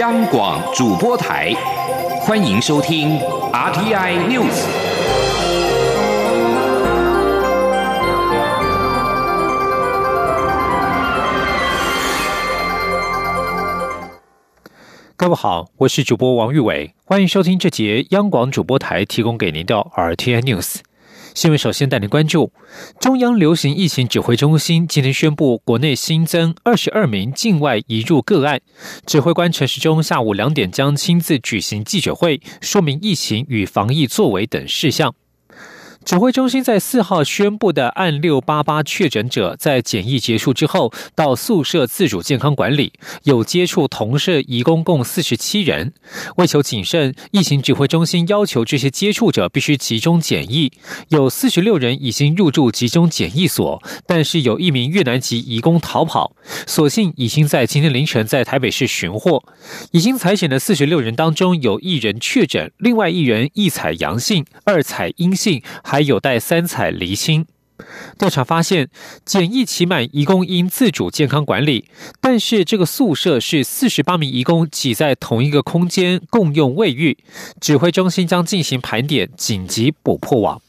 央广主播台，欢迎收听 RTI News。各位好，我是主播王玉伟，欢迎收听这节央广主播台提供给您的 RTI News。新闻首先带您关注，中央流行疫情指挥中心今天宣布，国内新增二十二名境外移入个案。指挥官陈时中下午两点将亲自举行记者会，说明疫情与防疫作为等事项。指挥中心在四号宣布的案六八八确诊者，在检疫结束之后到宿舍自主健康管理，有接触同事移工共四十七人。为求谨慎，疫情指挥中心要求这些接触者必须集中检疫。有四十六人已经入住集中检疫所，但是有一名越南籍移工逃跑，所幸已经在今天凌晨在台北市寻获。已经采检的四十六人当中，有一人确诊，另外一人一采阳性，二采阴性。还有待三彩厘清。调查发现，简易期满移工应自主健康管理，但是这个宿舍是四十八名移工挤在同一个空间共用卫浴，指挥中心将进行盘点，紧急补破网。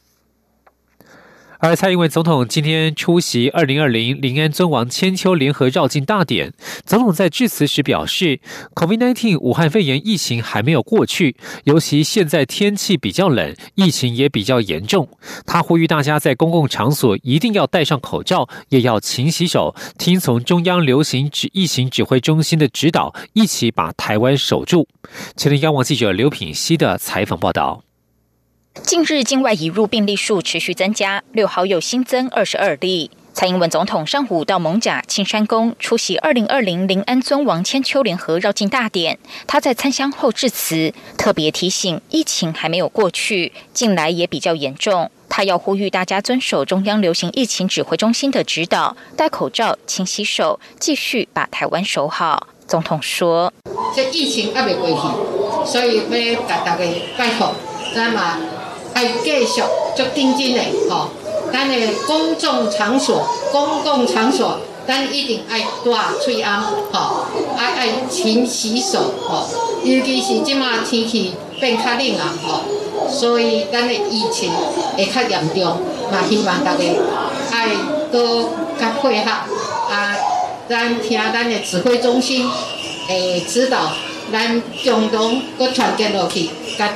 而蔡英文总统今天出席二零二零临安尊王千秋联合绕境大典，总统在致辞时表示，COVID-19 武汉肺炎疫情还没有过去，尤其现在天气比较冷，疫情也比较严重。他呼吁大家在公共场所一定要戴上口罩，也要勤洗手，听从中央流行指疫情指挥中心的指导，一起把台湾守住。前天央网记者刘品希的采访报道。近日境外移入病例数持续增加，六号又新增二十二例。蔡英文总统上午到蒙甲青山宫出席二零二零临安尊王千秋联合绕境大典，他在参香后致辞，特别提醒疫情还没有过去，近来也比较严重。他要呼吁大家遵守中央流行疫情指挥中心的指导，戴口罩、勤洗手，继续把台湾守好。总统说：“这疫情还没过去，所以要大大家拜托，咱嘛。”要继续足认真的吼，咱的公众场所、公共场所，咱一定爱戴嘴安吼，爱爱勤洗手吼，尤其是即马天气变较冷啊吼，所以咱的疫情会较严重，嘛希望大家爱多较配合啊，咱听咱的指挥中心诶指导，咱共同搁团结落去。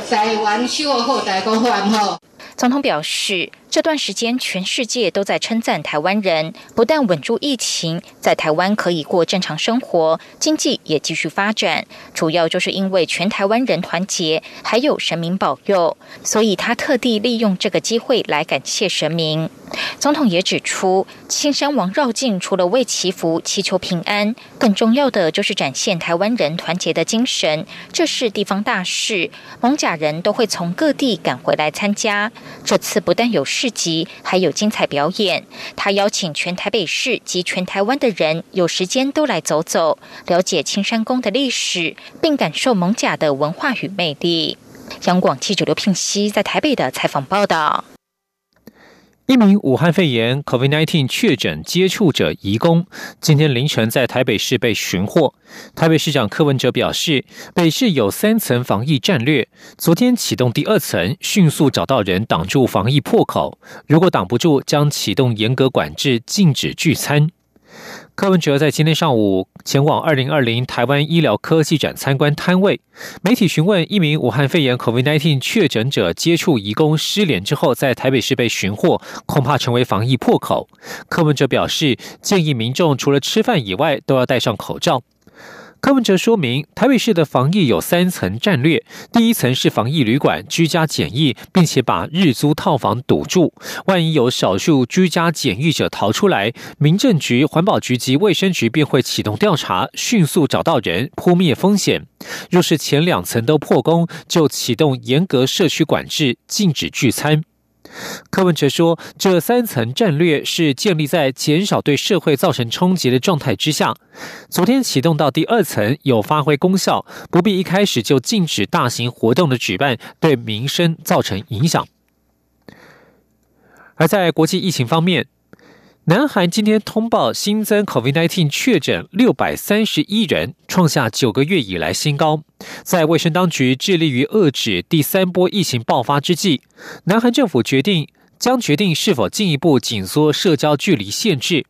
台湾修好，台湾好安好。总统表示。这段时间，全世界都在称赞台湾人，不但稳住疫情，在台湾可以过正常生活，经济也继续发展，主要就是因为全台湾人团结，还有神明保佑，所以他特地利用这个机会来感谢神明。总统也指出，青山王绕境除了为祈福、祈求平安，更重要的就是展现台湾人团结的精神。这是地方大事，蒙甲人都会从各地赶回来参加。这次不但有。市集还有精彩表演，他邀请全台北市及全台湾的人有时间都来走走，了解青山宫的历史，并感受蒙甲的文化与魅力。央广记者刘聘熙在台北的采访报道。一名武汉肺炎 （COVID-19） 确诊接触者移工，今天凌晨在台北市被寻获。台北市长柯文哲表示，北市有三层防疫战略，昨天启动第二层，迅速找到人挡住防疫破口。如果挡不住，将启动严格管制，禁止聚餐。柯文哲在今天上午前往二零二零台湾医疗科技展参观摊位，媒体询问一名武汉肺炎 COVID-19 确诊者接触移工失联之后，在台北市被寻获，恐怕成为防疫破口。柯文哲表示，建议民众除了吃饭以外，都要戴上口罩。柯文哲说明，台北市的防疫有三层战略：第一层是防疫旅馆居家检疫，并且把日租套房堵住。万一有少数居家检疫者逃出来，民政局、环保局及卫生局便会启动调查，迅速找到人，扑灭风险。若是前两层都破功，就启动严格社区管制，禁止聚餐。柯文哲说：“这三层战略是建立在减少对社会造成冲击的状态之下。昨天启动到第二层有发挥功效，不必一开始就禁止大型活动的举办，对民生造成影响。”而在国际疫情方面。南韩今天通报新增 COVID-19 确诊六百三十一人，创下九个月以来新高。在卫生当局致力于遏制第三波疫情爆发之际，南韩政府决定将决定是否进一步紧缩社交距离限制。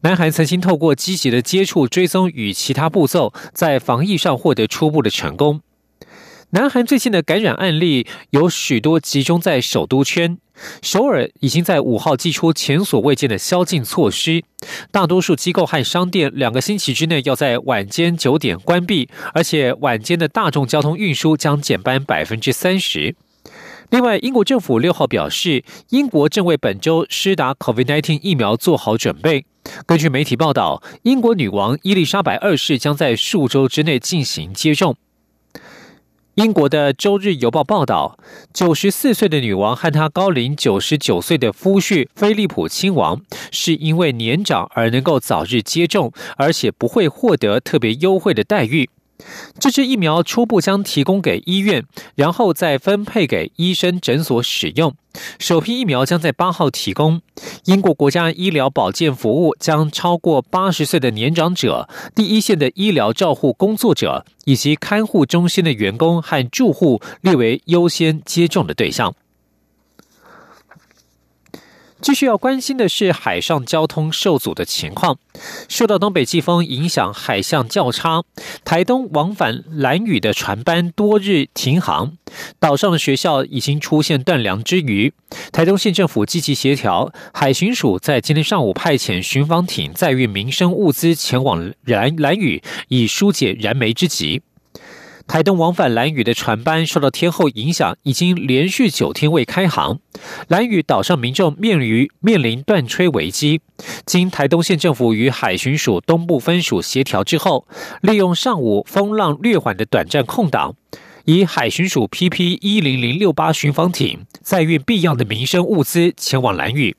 南韩曾经透过积极的接触追踪与其他步骤，在防疫上获得初步的成功。南韩最近的感染案例有许多集中在首都圈，首尔已经在五号祭出前所未见的宵禁措施，大多数机构和商店两个星期之内要在晚间九点关闭，而且晚间的大众交通运输将减班百分之三十。另外，英国政府六号表示，英国正为本周施打 COVID-19 疫苗做好准备。根据媒体报道，英国女王伊丽莎白二世将在数周之内进行接种。英国的《周日邮报》报道，九十四岁的女王和她高龄九十九岁的夫婿菲利普亲王，是因为年长而能够早日接种，而且不会获得特别优惠的待遇。这支疫苗初步将提供给医院，然后再分配给医生诊所使用。首批疫苗将在八号提供。英国国家医疗保健服务将超过八十岁的年长者、第一线的医疗照护工作者以及看护中心的员工和住户列为优先接种的对象。继续要关心的是海上交通受阻的情况。受到东北季风影响，海象较差，台东往返兰屿的船班多日停航，岛上的学校已经出现断粮之余，台东县政府积极协调，海巡署在今天上午派遣巡防艇载运民生物资前往兰兰屿，以疏解燃眉之急。台东往返兰屿的船班受到天候影响，已经连续九天未开航。兰屿岛上民众面临面临断炊危机。经台东县政府与海巡署东部分署协调之后，利用上午风浪略缓的短暂空档，以海巡署 PP 一零零六八巡防艇载运必要的民生物资前往兰屿。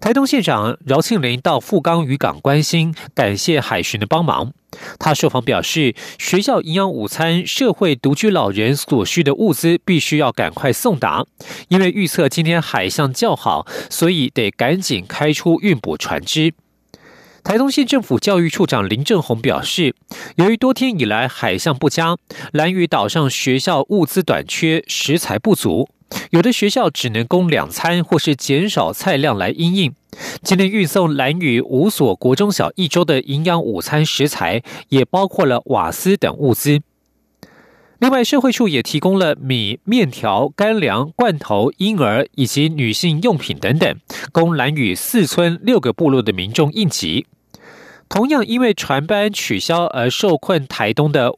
台东县长饶庆林到富冈渔港关心，感谢海巡的帮忙。他受访表示，学校营养午餐、社会独居老人所需的物资必须要赶快送达，因为预测今天海象较好，所以得赶紧开出运补船只。台东县政府教育处长林正宏表示，由于多天以来海象不佳，兰屿岛上学校物资短缺，食材不足。有的学校只能供两餐，或是减少菜量来应应。今天运送蓝屿五所国中小一周的营养午餐食材，也包括了瓦斯等物资。另外，社会处也提供了米、面条、干粮、罐头、婴儿以及女性用品等等，供蓝屿四村六个部落的民众应急。同样，因为船班取消而受困台东的。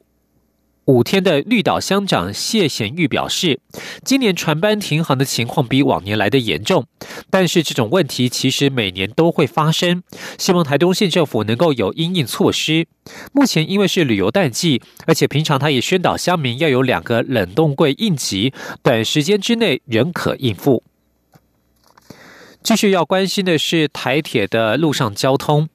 五天的绿岛乡长谢贤玉表示，今年船班停航的情况比往年来的严重，但是这种问题其实每年都会发生。希望台东县政府能够有应应措施。目前因为是旅游淡季，而且平常他也宣导乡民要有两个冷冻柜应急，短时间之内仍可应付。继续要关心的是台铁的路上交通。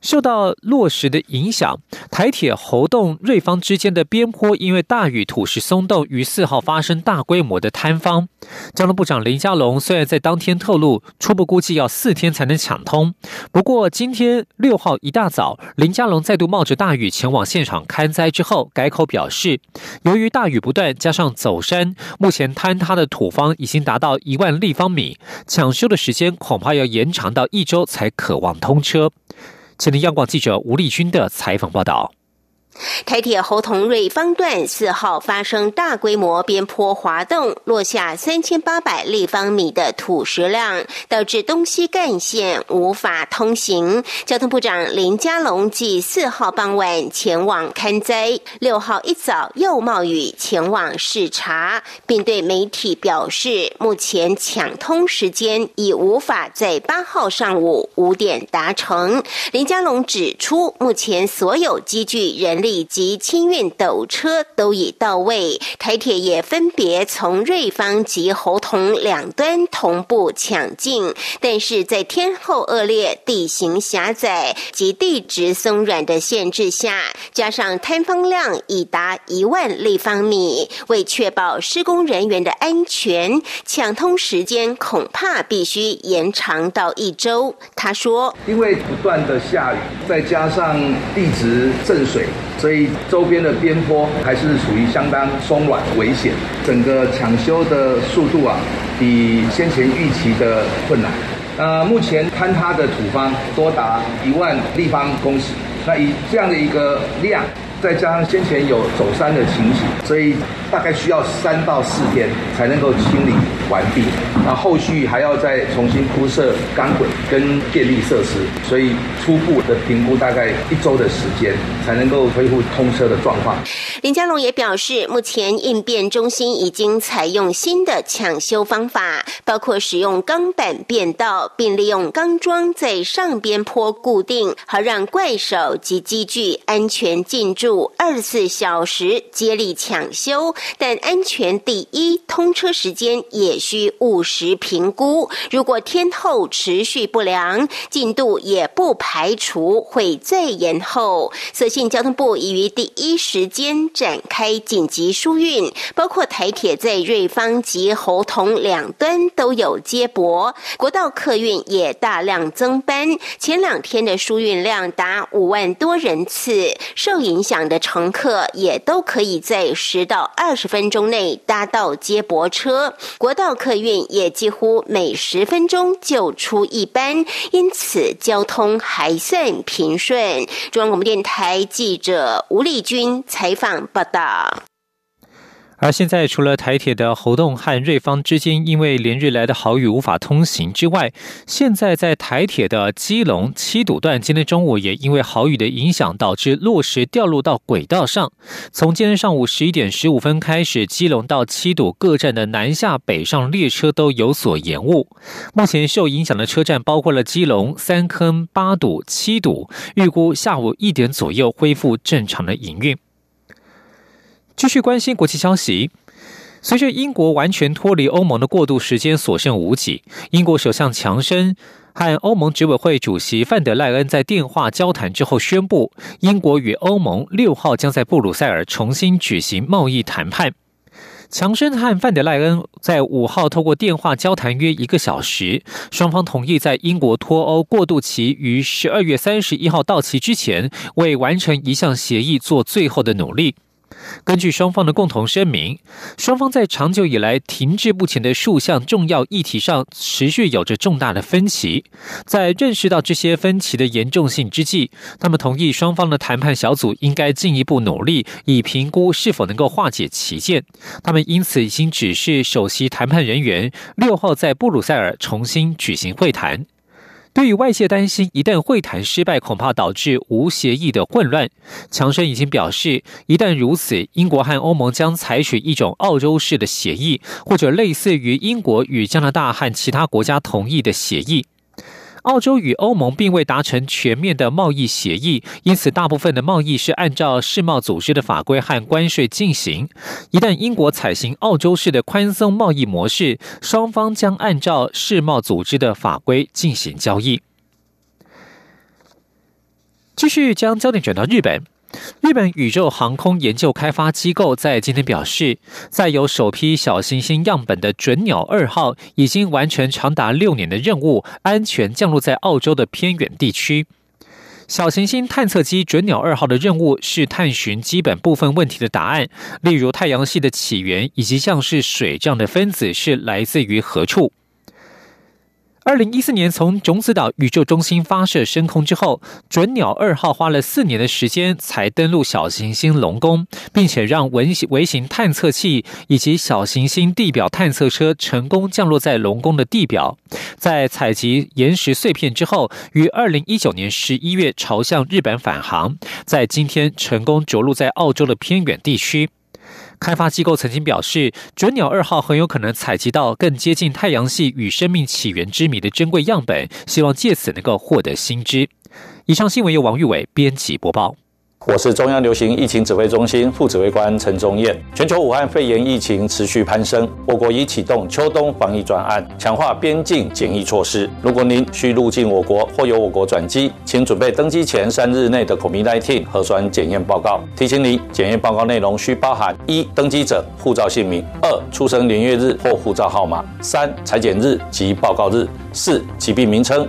受到落石的影响，台铁猴洞瑞芳之间的边坡因为大雨土石松动，于四号发生大规模的坍方。交通部长林佳龙虽然在当天透露，初步估计要四天才能抢通。不过今天六号一大早，林佳龙再度冒着大雨前往现场勘灾之后，改口表示，由于大雨不断，加上走山，目前坍塌的土方已经达到一万立方米，抢修的时间恐怕要延长到一周才可望通车。前天央广记者吴丽君的采访报道。台铁侯同瑞方段四号发生大规模边坡滑动，落下三千八百立方米的土石量，导致东西干线无法通行。交通部长林佳龙继四号傍晚前往勘灾，六号一早又冒雨前往视察，并对媒体表示，目前抢通时间已无法在八号上午五点达成。林佳龙指出，目前所有积聚人力。力及清运斗车都已到位，台铁也分别从瑞芳及猴硐两端同步抢进，但是在天候恶劣、地形狭窄及地质松软的限制下，加上摊方量已达一万立方米，为确保施工人员的安全，抢通时间恐怕必须延长到一周。他说：“因为不断的下雨，再加上地质渗水，所以周边的边坡还是属于相当松软危险。整个抢修的速度啊，比先前预期的困难。呃目前坍塌的土方多达一万立方公尺，那以这样的一个量。”再加上先前有走山的情形，所以大概需要三到四天才能够清理完毕。那后续还要再重新铺设钢轨跟电力设施，所以初步的评估大概一周的时间才能够恢复通车的状况。林佳龙也表示，目前应变中心已经采用新的抢修方法，包括使用钢板变道，并利用钢桩在上边坡固定，好让怪手及机具安全进驻。二十四小时接力抢修，但安全第一，通车时间也需务实评估。如果天候持续不良，进度也不排除会再延后。所幸交通部已于第一时间展开紧急疏运，包括台铁在瑞芳及侯同两端都有接驳，国道客运也大量增班。前两天的疏运量达五万多人次，受影响。的乘客也都可以在十到二十分钟内搭到接驳车，国道客运也几乎每十分钟就出一班，因此交通还算平顺。中央广播电台记者吴丽君采访报道。而现在，除了台铁的侯洞和瑞芳之间因为连日来的好雨无法通行之外，现在在台铁的基隆七堵段，今天中午也因为好雨的影响，导致落石掉落到轨道上。从今天上午十一点十五分开始，基隆到七堵各站的南下北上列车都有所延误。目前受影响的车站包括了基隆、三坑、八堵、七堵，预估下午一点左右恢复正常的营运。继续关心国际消息。随着英国完全脱离欧盟的过渡时间所剩无几，英国首相强生和欧盟执委会主席范德赖恩在电话交谈之后宣布，英国与欧盟六号将在布鲁塞尔重新举行贸易谈判。强生和范德赖恩在五号透过电话交谈约一个小时，双方同意在英国脱欧过渡期于十二月三十一号到期之前，为完成一项协议做最后的努力。根据双方的共同声明，双方在长久以来停滞不前的数项重要议题上持续有着重大的分歧。在认识到这些分歧的严重性之际，他们同意双方的谈判小组应该进一步努力，以评估是否能够化解歧见。他们因此已经指示首席谈判人员六号在布鲁塞尔重新举行会谈。对于外界担心一旦会谈失败，恐怕导致无协议的混乱，强生已经表示，一旦如此，英国和欧盟将采取一种澳洲式的协议，或者类似于英国与加拿大和其他国家同意的协议。澳洲与欧盟并未达成全面的贸易协议，因此大部分的贸易是按照世贸组织的法规和关税进行。一旦英国采行澳洲式的宽松贸易模式，双方将按照世贸组织的法规进行交易。继续将焦点转到日本。日本宇宙航空研究开发机构在今天表示，载有首批小行星样本的准鸟二号已经完成长达六年的任务，安全降落在澳洲的偏远地区。小行星探测机准鸟二号的任务是探寻基本部分问题的答案，例如太阳系的起源以及像是水这样的分子是来自于何处。二零一四年从种子岛宇宙中心发射升空之后，准鸟二号花了四年的时间才登陆小行星龙宫，并且让微微型探测器以及小行星地表探测车成功降落在龙宫的地表。在采集岩石碎片之后，于二零一九年十一月朝向日本返航，在今天成功着陆在澳洲的偏远地区。开发机构曾经表示，准鸟二号很有可能采集到更接近太阳系与生命起源之谜的珍贵样本，希望借此能够获得新知。以上新闻由王玉伟编辑播报。我是中央流行疫情指挥中心副指挥官陈宗彦。全球武汉肺炎疫情持续攀升，我国已启动秋冬防疫专案，强化边境检疫措施。如果您需入境我国或由我国转机，请准备登机前三日内的 COVID-19 核酸检验报告。提醒您，检验报告内容需包含：一、登机者护照姓名；二、出生年月日或护照号码；三、裁剪日及报告日；四、疾病名称。